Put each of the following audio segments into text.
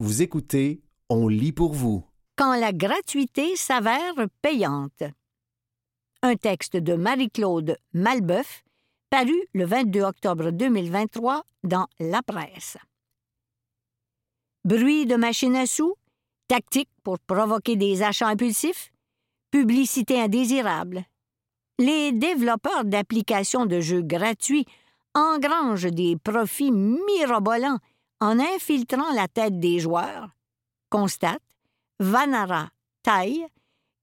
Vous écoutez On lit pour vous. Quand la gratuité s'avère payante. Un texte de Marie-Claude Malbeuf, paru le 22 octobre 2023 dans La Presse. Bruit de machine à sous, tactique pour provoquer des achats impulsifs, publicité indésirable. Les développeurs d'applications de jeux gratuits engrangent des profits mirobolants en infiltrant la tête des joueurs, constate Vanara Tai,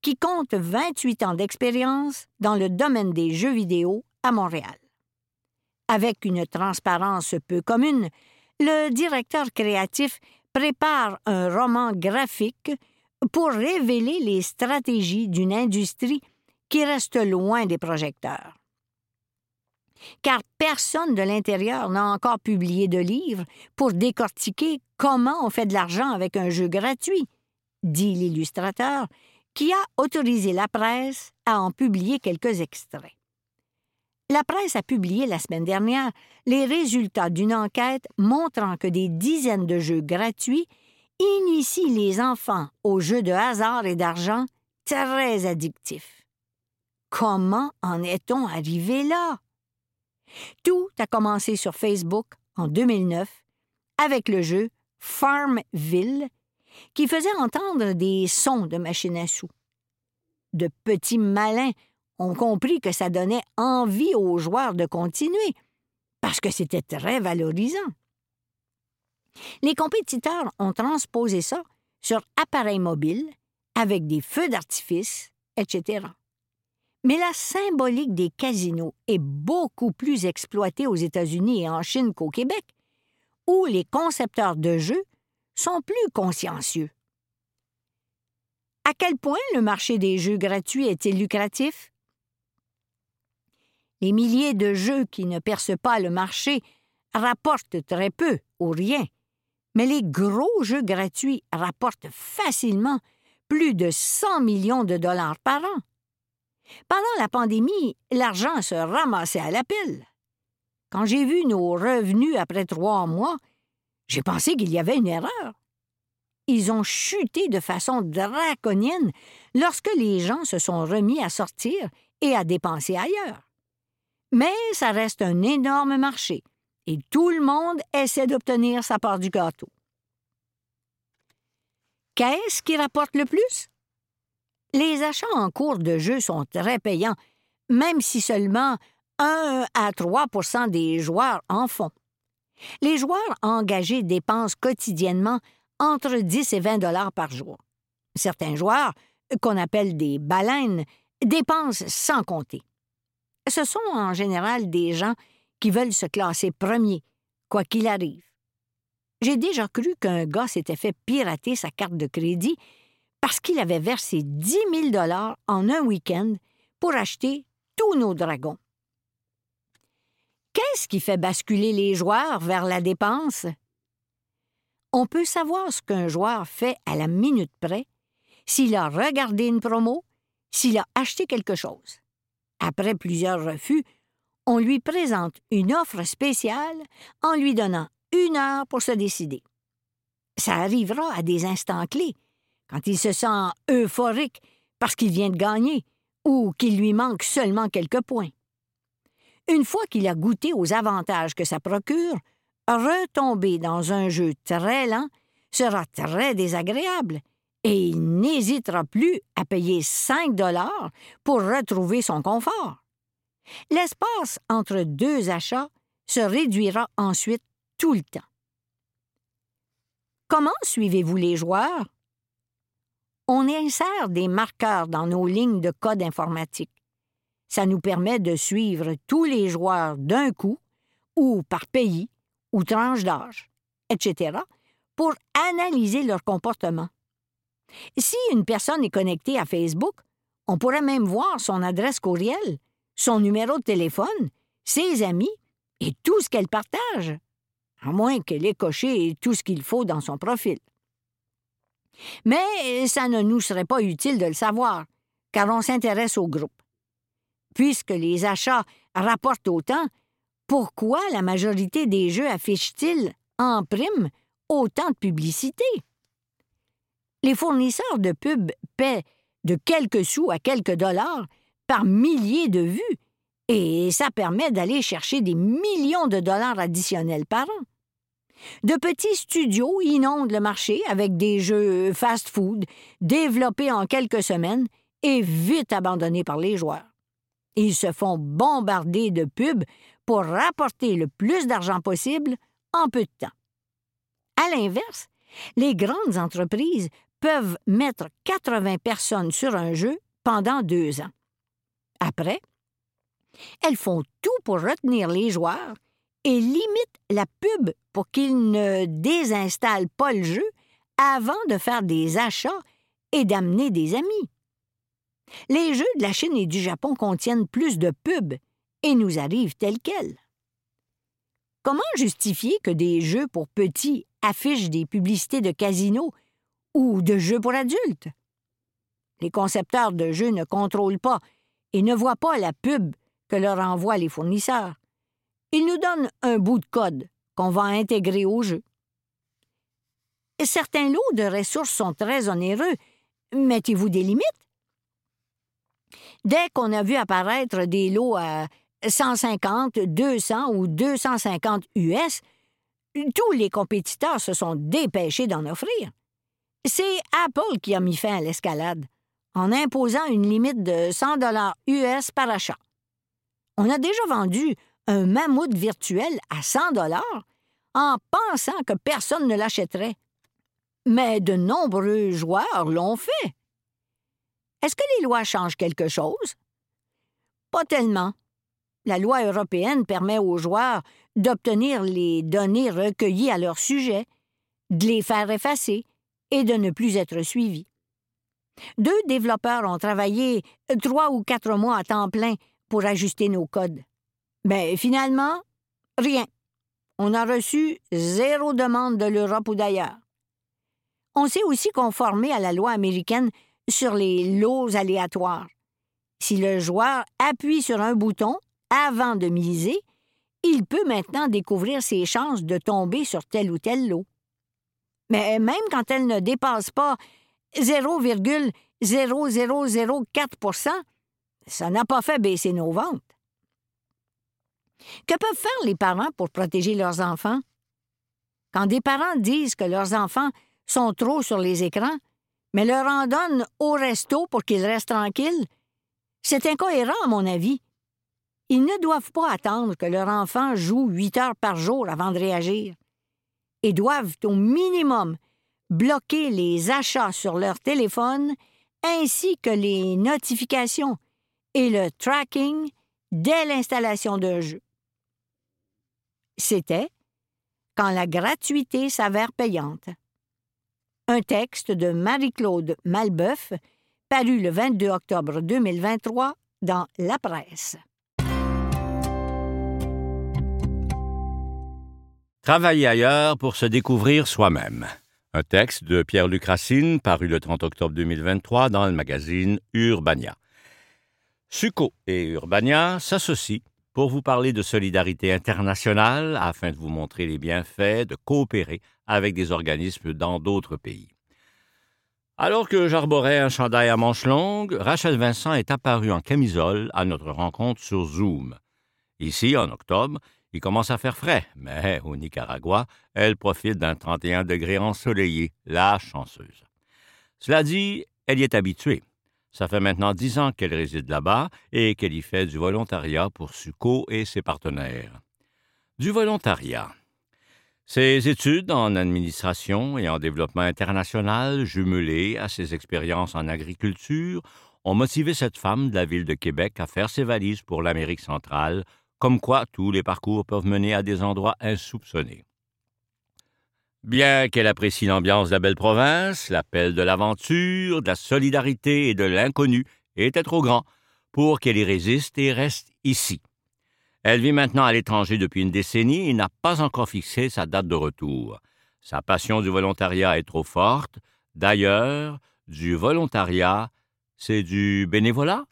qui compte 28 ans d'expérience dans le domaine des jeux vidéo à Montréal. Avec une transparence peu commune, le directeur créatif prépare un roman graphique pour révéler les stratégies d'une industrie qui reste loin des projecteurs. Car personne de l'intérieur n'a encore publié de livre pour décortiquer comment on fait de l'argent avec un jeu gratuit, dit l'illustrateur, qui a autorisé la presse à en publier quelques extraits. La presse a publié la semaine dernière les résultats d'une enquête montrant que des dizaines de jeux gratuits initient les enfants aux jeux de hasard et d'argent très addictifs. Comment en est-on arrivé là? Tout a commencé sur Facebook en 2009 avec le jeu Farmville qui faisait entendre des sons de machines à sous. De petits malins ont compris que ça donnait envie aux joueurs de continuer, parce que c'était très valorisant. Les compétiteurs ont transposé ça sur appareils mobiles, avec des feux d'artifice, etc. Mais la symbolique des casinos est beaucoup plus exploitée aux États-Unis et en Chine qu'au Québec, où les concepteurs de jeux sont plus consciencieux. À quel point le marché des jeux gratuits est-il lucratif? Les milliers de jeux qui ne percent pas le marché rapportent très peu ou rien, mais les gros jeux gratuits rapportent facilement plus de 100 millions de dollars par an. Pendant la pandémie, l'argent se ramassait à la pile. Quand j'ai vu nos revenus après trois mois, j'ai pensé qu'il y avait une erreur. Ils ont chuté de façon draconienne lorsque les gens se sont remis à sortir et à dépenser ailleurs. Mais ça reste un énorme marché et tout le monde essaie d'obtenir sa part du gâteau. Qu'est-ce qui rapporte le plus? Les achats en cours de jeu sont très payants, même si seulement 1 à 3% des joueurs en font. Les joueurs engagés dépensent quotidiennement entre 10 et 20 dollars par jour. Certains joueurs, qu'on appelle des baleines, dépensent sans compter ce sont en général des gens qui veulent se classer premier, quoi qu'il arrive. J'ai déjà cru qu'un gars s'était fait pirater sa carte de crédit parce qu'il avait versé 10 000 dollars en un week-end pour acheter tous nos dragons. Qu'est-ce qui fait basculer les joueurs vers la dépense? On peut savoir ce qu'un joueur fait à la minute près s'il a regardé une promo, s'il a acheté quelque chose. Après plusieurs refus, on lui présente une offre spéciale en lui donnant une heure pour se décider. Ça arrivera à des instants clés, quand il se sent euphorique parce qu'il vient de gagner ou qu'il lui manque seulement quelques points. Une fois qu'il a goûté aux avantages que ça procure, retomber dans un jeu très lent sera très désagréable et il n'hésitera plus à payer 5 dollars pour retrouver son confort. L'espace entre deux achats se réduira ensuite tout le temps. Comment suivez-vous les joueurs? On insère des marqueurs dans nos lignes de code informatique. Ça nous permet de suivre tous les joueurs d'un coup, ou par pays, ou tranche d'âge, etc., pour analyser leur comportement. Si une personne est connectée à Facebook, on pourrait même voir son adresse courriel, son numéro de téléphone, ses amis et tout ce qu'elle partage, à moins qu'elle ait coché tout ce qu'il faut dans son profil. Mais ça ne nous serait pas utile de le savoir, car on s'intéresse au groupe. Puisque les achats rapportent autant, pourquoi la majorité des jeux affichent-ils en prime autant de publicité? Les fournisseurs de pubs paient de quelques sous à quelques dollars par milliers de vues, et ça permet d'aller chercher des millions de dollars additionnels par an. De petits studios inondent le marché avec des jeux fast-food développés en quelques semaines et vite abandonnés par les joueurs. Ils se font bombarder de pubs pour rapporter le plus d'argent possible en peu de temps. À l'inverse, les grandes entreprises peuvent mettre 80 personnes sur un jeu pendant deux ans. Après, elles font tout pour retenir les joueurs et limitent la pub pour qu'ils ne désinstallent pas le jeu avant de faire des achats et d'amener des amis. Les jeux de la Chine et du Japon contiennent plus de pubs et nous arrivent tels quels. Comment justifier que des jeux pour petits affichent des publicités de casinos ou de jeux pour adultes? Les concepteurs de jeux ne contrôlent pas et ne voient pas la pub que leur envoient les fournisseurs. Ils nous donnent un bout de code qu'on va intégrer au jeu. Certains lots de ressources sont très onéreux. Mettez-vous des limites? Dès qu'on a vu apparaître des lots à 150, 200 ou 250 US, tous les compétiteurs se sont dépêchés d'en offrir. C'est Apple qui a mis fin à l'escalade, en imposant une limite de 100 dollars US par achat. On a déjà vendu un mammouth virtuel à 100 dollars en pensant que personne ne l'achèterait. Mais de nombreux joueurs l'ont fait. Est-ce que les lois changent quelque chose? Pas tellement. La loi européenne permet aux joueurs d'obtenir les données recueillies à leur sujet, de les faire effacer et de ne plus être suivis. Deux développeurs ont travaillé trois ou quatre mois à temps plein pour ajuster nos codes. Mais finalement, rien. On a reçu zéro demande de l'Europe ou d'ailleurs. On s'est aussi conformé à la loi américaine sur les lots aléatoires. Si le joueur appuie sur un bouton avant de miser, il peut maintenant découvrir ses chances de tomber sur tel ou tel lot. Mais même quand elle ne dépasse pas 0,0004 ça n'a pas fait baisser nos ventes. Que peuvent faire les parents pour protéger leurs enfants? Quand des parents disent que leurs enfants sont trop sur les écrans, mais leur en donnent au resto pour qu'ils restent tranquilles, c'est incohérent à mon avis. Ils ne doivent pas attendre que leur enfant joue huit heures par jour avant de réagir et doivent au minimum bloquer les achats sur leur téléphone ainsi que les notifications et le tracking dès l'installation d'un jeu. C'était Quand la gratuité s'avère payante. Un texte de Marie-Claude Malbeuf, paru le 22 octobre 2023 dans La Presse. Travailler ailleurs pour se découvrir soi-même. Un texte de Pierre-Luc Racine, paru le 30 octobre 2023 dans le magazine Urbania. Suco et Urbania s'associent pour vous parler de solidarité internationale afin de vous montrer les bienfaits de coopérer avec des organismes dans d'autres pays. Alors que j'arborais un chandail à manches longues, Rachel Vincent est apparue en camisole à notre rencontre sur Zoom. Ici, en octobre, il commence à faire frais, mais au Nicaragua, elle profite d'un 31 degrés ensoleillé, la chanceuse. Cela dit, elle y est habituée. Ça fait maintenant dix ans qu'elle réside là-bas et qu'elle y fait du volontariat pour Suco et ses partenaires. Du volontariat. Ses études en administration et en développement international, jumelées à ses expériences en agriculture, ont motivé cette femme de la ville de Québec à faire ses valises pour l'Amérique centrale, comme quoi tous les parcours peuvent mener à des endroits insoupçonnés. Bien qu'elle apprécie l'ambiance de la belle province, l'appel de l'aventure, de la solidarité et de l'inconnu était trop grand pour qu'elle y résiste et reste ici. Elle vit maintenant à l'étranger depuis une décennie et n'a pas encore fixé sa date de retour. Sa passion du volontariat est trop forte. D'ailleurs, du volontariat, c'est du bénévolat?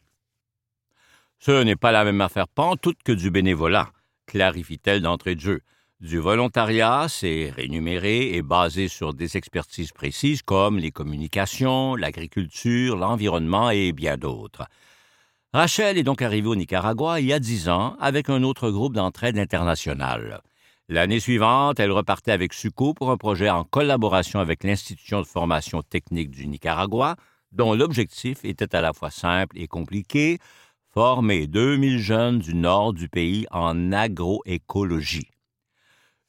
Ce n'est pas la même affaire pantoute que du bénévolat, clarifie-t-elle d'entrée de jeu. Du volontariat, c'est rémunéré et basé sur des expertises précises comme les communications, l'agriculture, l'environnement et bien d'autres. Rachel est donc arrivée au Nicaragua il y a dix ans avec un autre groupe d'entraide internationale. L'année suivante, elle repartait avec SUCO pour un projet en collaboration avec l'Institution de formation technique du Nicaragua, dont l'objectif était à la fois simple et compliqué, former 2000 jeunes du nord du pays en agroécologie.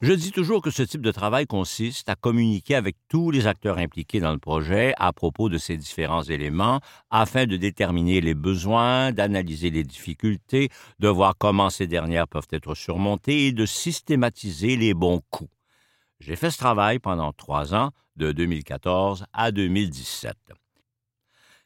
Je dis toujours que ce type de travail consiste à communiquer avec tous les acteurs impliqués dans le projet à propos de ces différents éléments afin de déterminer les besoins, d'analyser les difficultés, de voir comment ces dernières peuvent être surmontées et de systématiser les bons coups. J'ai fait ce travail pendant trois ans, de 2014 à 2017.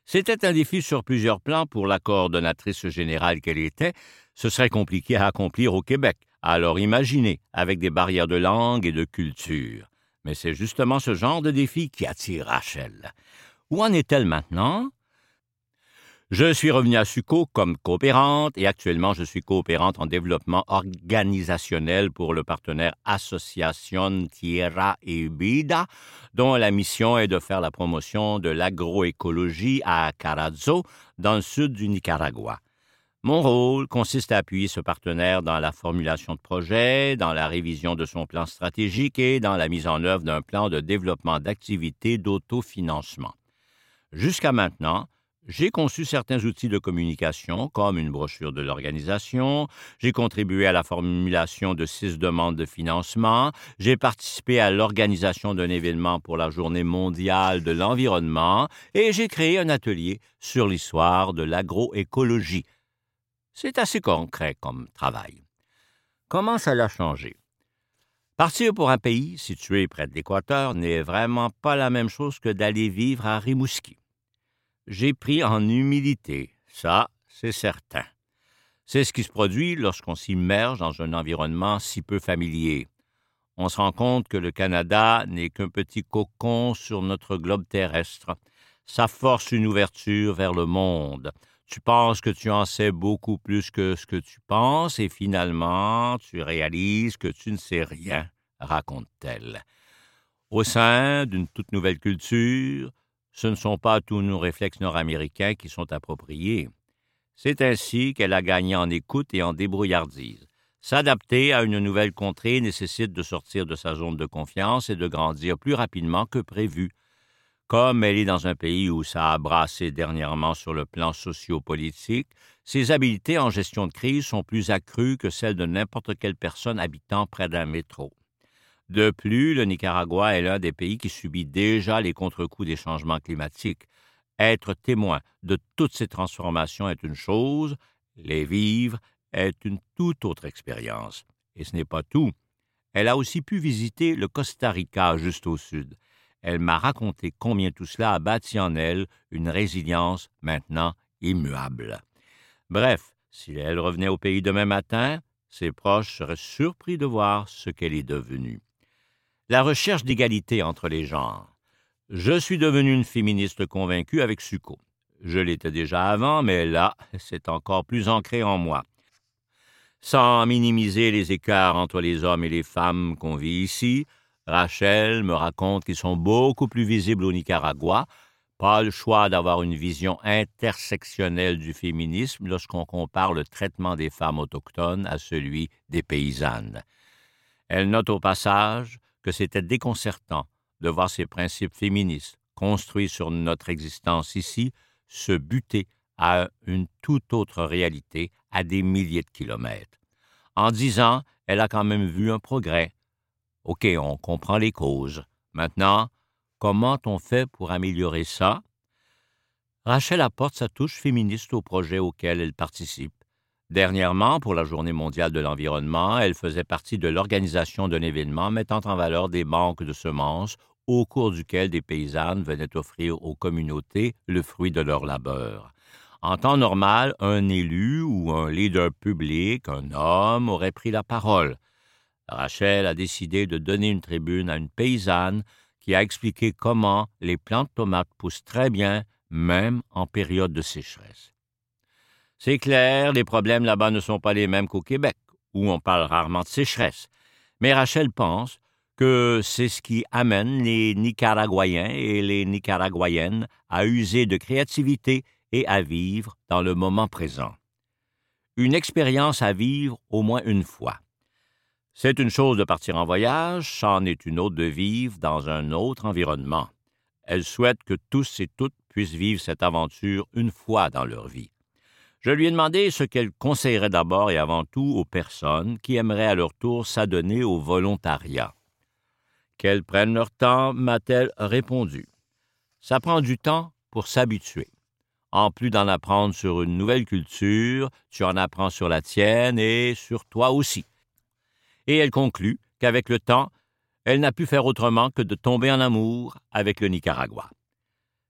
C'était un défi sur plusieurs plans pour la coordonnatrice générale qu'elle était. Ce serait compliqué à accomplir au Québec alors imaginez, avec des barrières de langue et de culture. Mais c'est justement ce genre de défi qui attire Rachel. Où en est-elle maintenant? Je suis revenu à SUCO comme coopérante et actuellement je suis coopérante en développement organisationnel pour le partenaire Association Tierra y Vida, dont la mission est de faire la promotion de l'agroécologie à Carazo, dans le sud du Nicaragua. Mon rôle consiste à appuyer ce partenaire dans la formulation de projets, dans la révision de son plan stratégique et dans la mise en œuvre d'un plan de développement d'activités d'autofinancement. Jusqu'à maintenant, j'ai conçu certains outils de communication, comme une brochure de l'organisation, j'ai contribué à la formulation de six demandes de financement, j'ai participé à l'organisation d'un événement pour la Journée mondiale de l'environnement et j'ai créé un atelier sur l'histoire de l'agroécologie c'est assez concret comme travail. Comment ça l'a changé? Partir pour un pays situé près de l'Équateur n'est vraiment pas la même chose que d'aller vivre à Rimouski. J'ai pris en humilité, ça, c'est certain. C'est ce qui se produit lorsqu'on s'immerge dans un environnement si peu familier. On se rend compte que le Canada n'est qu'un petit cocon sur notre globe terrestre. Ça force une ouverture vers le monde, tu penses que tu en sais beaucoup plus que ce que tu penses et finalement tu réalises que tu ne sais rien, raconte-t-elle. Au sein d'une toute nouvelle culture, ce ne sont pas tous nos réflexes nord-américains qui sont appropriés. C'est ainsi qu'elle a gagné en écoute et en débrouillardise. S'adapter à une nouvelle contrée nécessite de sortir de sa zone de confiance et de grandir plus rapidement que prévu. Comme elle est dans un pays où ça a brassé dernièrement sur le plan sociopolitique, ses habiletés en gestion de crise sont plus accrues que celles de n'importe quelle personne habitant près d'un métro. De plus, le Nicaragua est l'un des pays qui subit déjà les contre-coups des changements climatiques. Être témoin de toutes ces transformations est une chose, les vivre est une toute autre expérience. Et ce n'est pas tout. Elle a aussi pu visiter le Costa Rica juste au sud elle m'a raconté combien tout cela a bâti en elle une résilience maintenant immuable. Bref, si elle revenait au pays demain matin, ses proches seraient surpris de voir ce qu'elle est devenue. La recherche d'égalité entre les genres. Je suis devenu une féministe convaincue avec Suco. Je l'étais déjà avant, mais là, c'est encore plus ancré en moi. Sans minimiser les écarts entre les hommes et les femmes qu'on vit ici, Rachel me raconte qu'ils sont beaucoup plus visibles au Nicaragua. Pas le choix d'avoir une vision intersectionnelle du féminisme lorsqu'on compare le traitement des femmes autochtones à celui des paysannes. Elle note au passage que c'était déconcertant de voir ces principes féministes, construits sur notre existence ici, se buter à une toute autre réalité à des milliers de kilomètres. En dix ans, elle a quand même vu un progrès, OK, on comprend les causes. Maintenant, comment on fait pour améliorer ça? Rachel apporte sa touche féministe au projet auquel elle participe. Dernièrement, pour la Journée mondiale de l'environnement, elle faisait partie de l'organisation d'un événement mettant en valeur des banques de semences au cours duquel des paysannes venaient offrir aux communautés le fruit de leur labeur. En temps normal, un élu ou un leader public, un homme, aurait pris la parole. Rachel a décidé de donner une tribune à une paysanne qui a expliqué comment les plantes tomates poussent très bien, même en période de sécheresse. C'est clair, les problèmes là-bas ne sont pas les mêmes qu'au Québec, où on parle rarement de sécheresse. Mais Rachel pense que c'est ce qui amène les Nicaraguayens et les Nicaraguayennes à user de créativité et à vivre dans le moment présent. Une expérience à vivre au moins une fois. C'est une chose de partir en voyage, c'en est une autre de vivre dans un autre environnement. Elle souhaite que tous et toutes puissent vivre cette aventure une fois dans leur vie. Je lui ai demandé ce qu'elle conseillerait d'abord et avant tout aux personnes qui aimeraient à leur tour s'adonner au volontariat. Qu'elles prennent leur temps, m'a-t-elle répondu. Ça prend du temps pour s'habituer. En plus d'en apprendre sur une nouvelle culture, tu en apprends sur la tienne et sur toi aussi. Et elle conclut qu'avec le temps, elle n'a pu faire autrement que de tomber en amour avec le Nicaragua.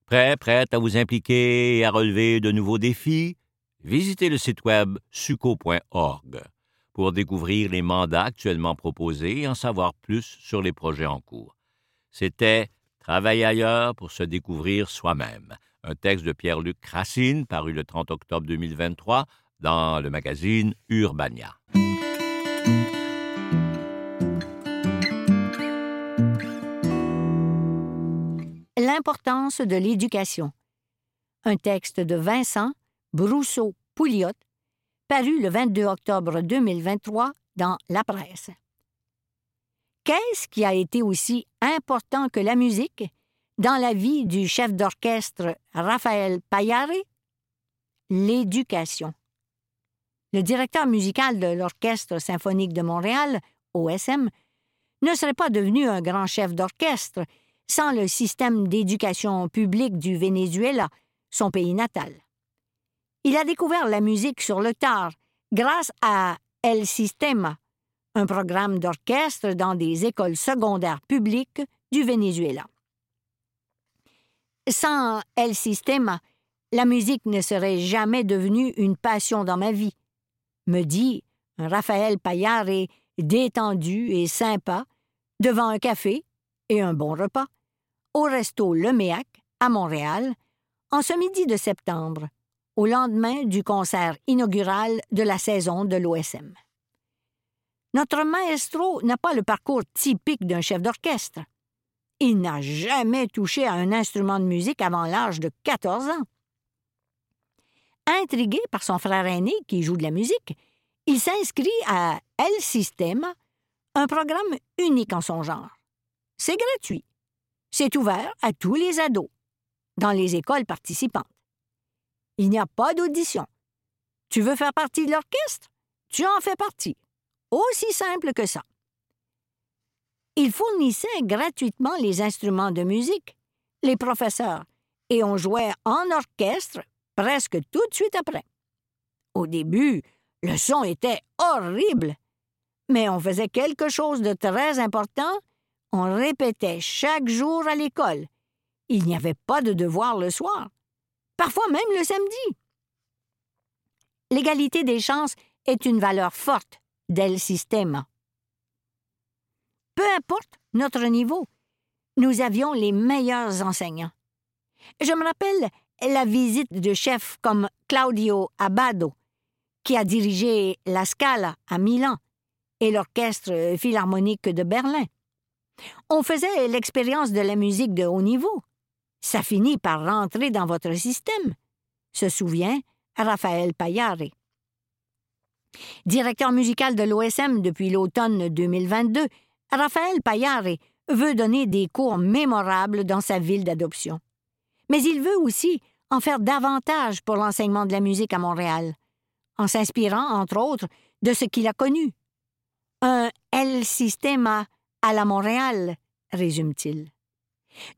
Prêt, prête à vous impliquer et à relever de nouveaux défis? visitez le site web suco.org pour découvrir les mandats actuellement proposés et en savoir plus sur les projets en cours. C'était Travailler ailleurs pour se découvrir soi-même, un texte de Pierre-Luc Racine paru le 30 octobre 2023 dans le magazine Urbania. L'importance de l'éducation. Un texte de Vincent Brousseau-Pouliot, paru le 22 octobre 2023 dans La Presse. Qu'est-ce qui a été aussi important que la musique dans la vie du chef d'orchestre Raphaël Payare? L'éducation. Le directeur musical de l'Orchestre symphonique de Montréal, OSM, ne serait pas devenu un grand chef d'orchestre sans le système d'éducation publique du Venezuela, son pays natal. Il a découvert la musique sur le tard grâce à El Sistema, un programme d'orchestre dans des écoles secondaires publiques du Venezuela. Sans El Sistema, la musique ne serait jamais devenue une passion dans ma vie, me dit Raphaël Payare détendu et sympa devant un café et un bon repas au resto Le Méac à Montréal en ce midi de septembre au lendemain du concert inaugural de la saison de l'OSM. Notre maestro n'a pas le parcours typique d'un chef d'orchestre. Il n'a jamais touché à un instrument de musique avant l'âge de 14 ans. Intrigué par son frère aîné qui joue de la musique, il s'inscrit à El Sistema, un programme unique en son genre. C'est gratuit. C'est ouvert à tous les ados, dans les écoles participantes. Il n'y a pas d'audition. Tu veux faire partie de l'orchestre? Tu en fais partie. Aussi simple que ça. Il fournissait gratuitement les instruments de musique, les professeurs, et on jouait en orchestre presque tout de suite après. Au début, le son était horrible, mais on faisait quelque chose de très important. On répétait chaque jour à l'école. Il n'y avait pas de devoir le soir parfois même le samedi. L'égalité des chances est une valeur forte del système. Peu importe notre niveau, nous avions les meilleurs enseignants. Je me rappelle la visite de chefs comme Claudio Abbado, qui a dirigé la Scala à Milan et l'Orchestre philharmonique de Berlin. On faisait l'expérience de la musique de haut niveau ça finit par rentrer dans votre système, se souvient Raphaël Payare. Directeur musical de l'OSM depuis l'automne 2022, Raphaël Payare veut donner des cours mémorables dans sa ville d'adoption. Mais il veut aussi en faire davantage pour l'enseignement de la musique à Montréal, en s'inspirant, entre autres, de ce qu'il a connu. Un El Sistema à la Montréal, résume-t-il.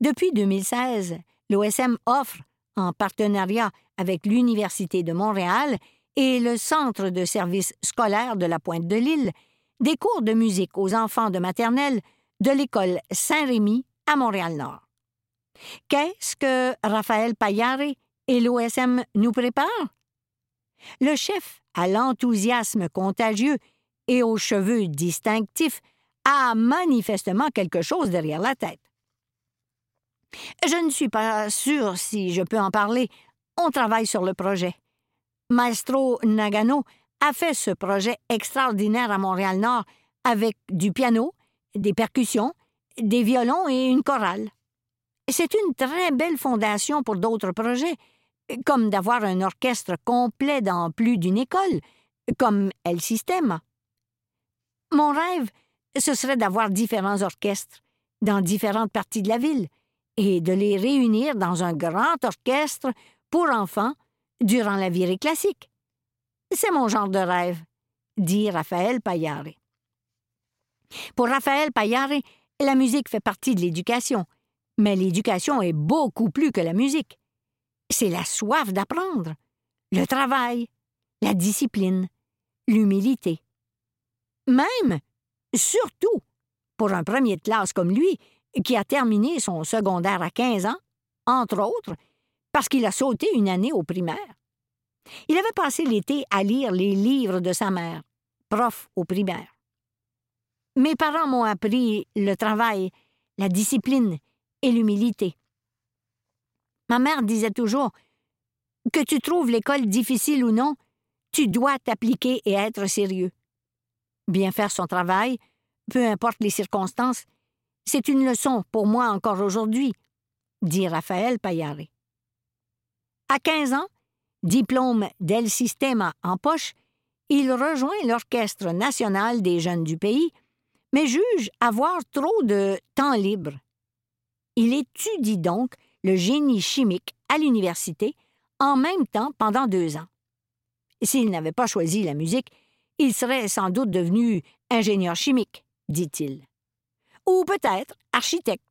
Depuis 2016, l'OSM offre, en partenariat avec l'Université de Montréal et le Centre de services scolaires de la Pointe de l'Île, des cours de musique aux enfants de maternelle de l'école Saint-Rémy à Montréal-Nord. Qu'est-ce que Raphaël Payare et l'OSM nous préparent? Le chef, à l'enthousiasme contagieux et aux cheveux distinctifs, a manifestement quelque chose derrière la tête. Je ne suis pas sûre si je peux en parler. On travaille sur le projet. Maestro Nagano a fait ce projet extraordinaire à Montréal-Nord avec du piano, des percussions, des violons et une chorale. C'est une très belle fondation pour d'autres projets, comme d'avoir un orchestre complet dans plus d'une école, comme El Sistema. Mon rêve, ce serait d'avoir différents orchestres dans différentes parties de la ville et de les réunir dans un grand orchestre pour enfants durant la virée classique. C'est mon genre de rêve, dit Raphaël Paillare. Pour Raphaël Paillare, la musique fait partie de l'éducation, mais l'éducation est beaucoup plus que la musique. C'est la soif d'apprendre, le travail, la discipline, l'humilité. Même, surtout, pour un premier de classe comme lui, qui a terminé son secondaire à 15 ans, entre autres, parce qu'il a sauté une année au primaire. Il avait passé l'été à lire les livres de sa mère, prof au primaire. Mes parents m'ont appris le travail, la discipline et l'humilité. Ma mère disait toujours que tu trouves l'école difficile ou non, tu dois t'appliquer et être sérieux. Bien faire son travail, peu importe les circonstances, c'est une leçon pour moi encore aujourd'hui, dit Raphaël Paillare. À 15 ans, diplôme d'El Sistema en poche, il rejoint l'Orchestre national des jeunes du pays, mais juge avoir trop de temps libre. Il étudie donc le génie chimique à l'université en même temps pendant deux ans. S'il n'avait pas choisi la musique, il serait sans doute devenu ingénieur chimique, dit-il. Ou peut-être architecte.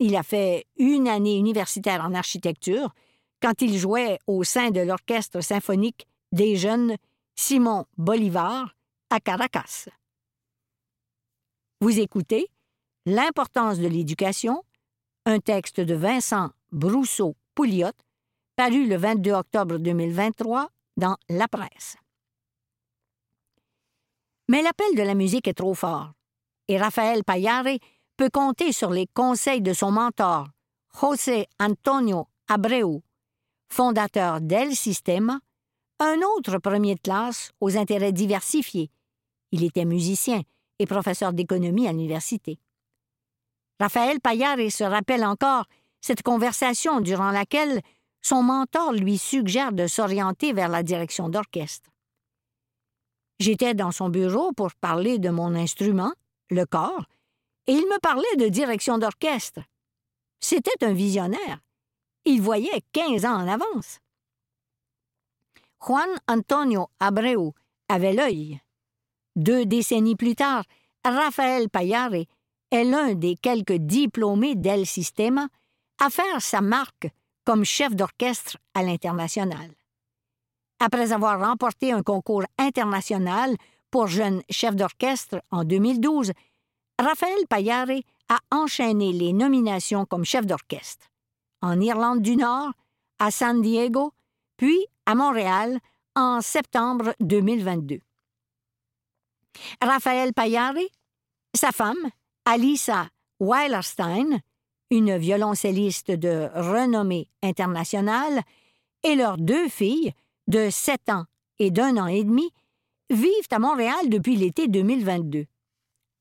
Il a fait une année universitaire en architecture quand il jouait au sein de l'orchestre symphonique des jeunes Simon Bolivar à Caracas. Vous écoutez L'importance de l'éducation, un texte de Vincent Brousseau-Pouliot, paru le 22 octobre 2023 dans La Presse. Mais l'appel de la musique est trop fort, et Raphaël Payare peut compter sur les conseils de son mentor, José Antonio Abreu, fondateur d'El Sistema, un autre premier de classe aux intérêts diversifiés. Il était musicien et professeur d'économie à l'université. Raphaël Payare se rappelle encore cette conversation durant laquelle son mentor lui suggère de s'orienter vers la direction d'orchestre. J'étais dans son bureau pour parler de mon instrument, le corps, et il me parlait de direction d'orchestre. C'était un visionnaire. Il voyait quinze ans en avance. Juan Antonio Abreu avait l'œil. Deux décennies plus tard, Raphaël Payare est l'un des quelques diplômés d'El Sistema à faire sa marque comme chef d'orchestre à l'international. Après avoir remporté un concours international pour jeunes chefs d'orchestre en 2012, Raphaël Payare a enchaîné les nominations comme chef d'orchestre en Irlande du Nord, à San Diego, puis à Montréal en septembre 2022. Raphaël Payare, sa femme, Alisa Weilerstein, une violoncelliste de renommée internationale, et leurs deux filles, de sept ans et d'un an et demi, vivent à Montréal depuis l'été 2022.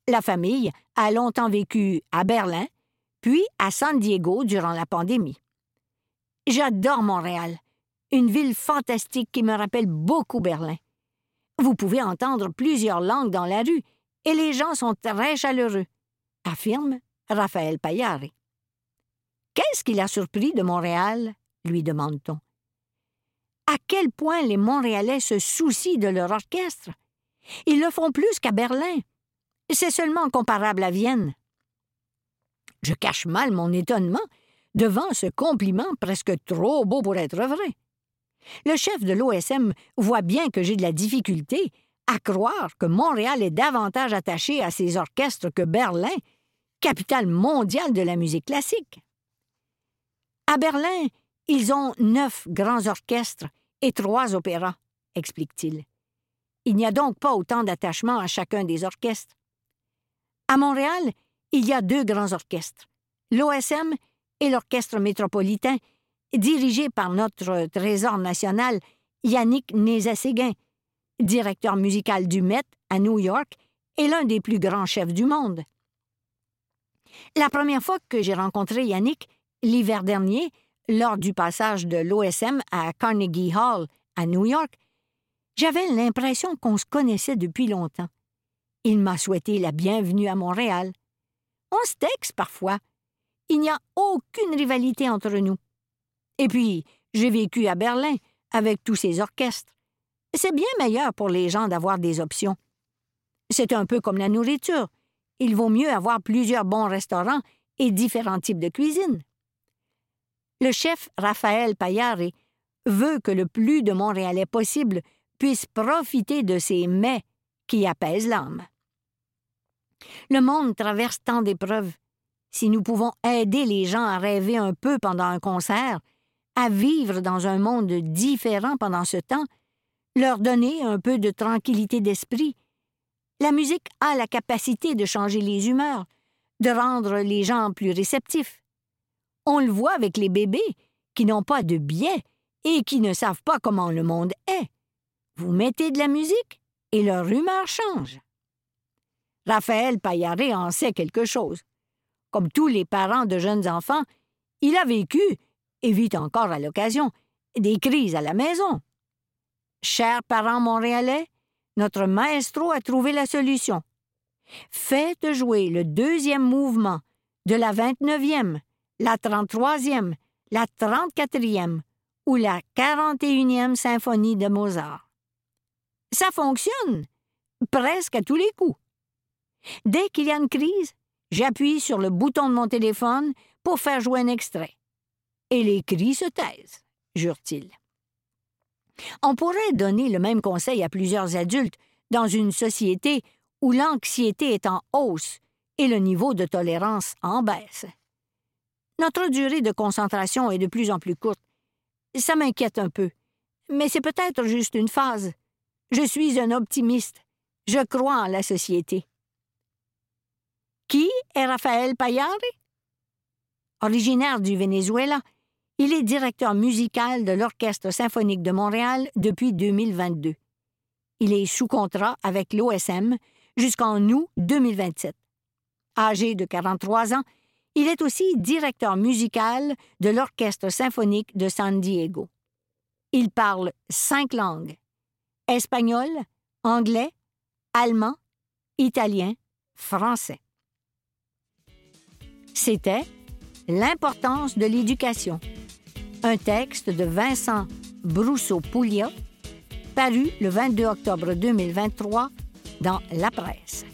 La famille a longtemps vécu à Berlin, puis à San Diego durant la pandémie. J'adore Montréal, une ville fantastique qui me rappelle beaucoup Berlin. Vous pouvez entendre plusieurs langues dans la rue et les gens sont très chaleureux, affirme Raphaël Payare. Qu'est-ce qui l'a surpris de Montréal lui demande-t-on. À quel point les Montréalais se soucient de leur orchestre? Ils le font plus qu'à Berlin. C'est seulement comparable à Vienne. Je cache mal mon étonnement devant ce compliment presque trop beau pour être vrai. Le chef de l'OSM voit bien que j'ai de la difficulté à croire que Montréal est davantage attaché à ses orchestres que Berlin, capitale mondiale de la musique classique. À Berlin, ils ont neuf grands orchestres et trois opéras, explique-t-il. Il n'y a donc pas autant d'attachement à chacun des orchestres. À Montréal, il y a deux grands orchestres, l'OSM et l'Orchestre métropolitain, dirigé par notre trésor national Yannick Nézet-Séguin, directeur musical du Met à New York est l'un des plus grands chefs du monde. La première fois que j'ai rencontré Yannick, l'hiver dernier, lors du passage de l'OSM à Carnegie Hall, à New York, j'avais l'impression qu'on se connaissait depuis longtemps. Il m'a souhaité la bienvenue à Montréal. On se texte parfois. Il n'y a aucune rivalité entre nous. Et puis, j'ai vécu à Berlin avec tous ces orchestres. C'est bien meilleur pour les gens d'avoir des options. C'est un peu comme la nourriture. Il vaut mieux avoir plusieurs bons restaurants et différents types de cuisine. Le chef Raphaël Payari veut que le plus de Montréalais possible puissent profiter de ces mets qui apaisent l'âme. Le monde traverse tant d'épreuves. Si nous pouvons aider les gens à rêver un peu pendant un concert, à vivre dans un monde différent pendant ce temps, leur donner un peu de tranquillité d'esprit, la musique a la capacité de changer les humeurs, de rendre les gens plus réceptifs. On le voit avec les bébés qui n'ont pas de biais et qui ne savent pas comment le monde est. Vous mettez de la musique et leur humeur change. Raphaël Paillaré en sait quelque chose. Comme tous les parents de jeunes enfants, il a vécu, et vit encore à l'occasion, des crises à la maison. Chers parents montréalais, notre maestro a trouvé la solution. Faites jouer le deuxième mouvement de la 29e, la 33e, la 34e ou la 41e symphonie de Mozart. Ça fonctionne, presque à tous les coups. Dès qu'il y a une crise, j'appuie sur le bouton de mon téléphone pour faire jouer un extrait. Et les cris se taisent, jure-t-il. On pourrait donner le même conseil à plusieurs adultes dans une société où l'anxiété est en hausse et le niveau de tolérance en baisse. Notre durée de concentration est de plus en plus courte. Ça m'inquiète un peu, mais c'est peut-être juste une phase. Je suis un optimiste. Je crois en la société. Qui est Raphaël Payari? Originaire du Venezuela, il est directeur musical de l'Orchestre symphonique de Montréal depuis 2022. Il est sous contrat avec l'OSM jusqu'en août 2027. Âgé de 43 ans, il est aussi directeur musical de l'Orchestre symphonique de San Diego. Il parle cinq langues espagnol, anglais, allemand, italien, français. C'était L'importance de l'éducation, un texte de Vincent Brousseau-Pouliot, paru le 22 octobre 2023 dans La Presse.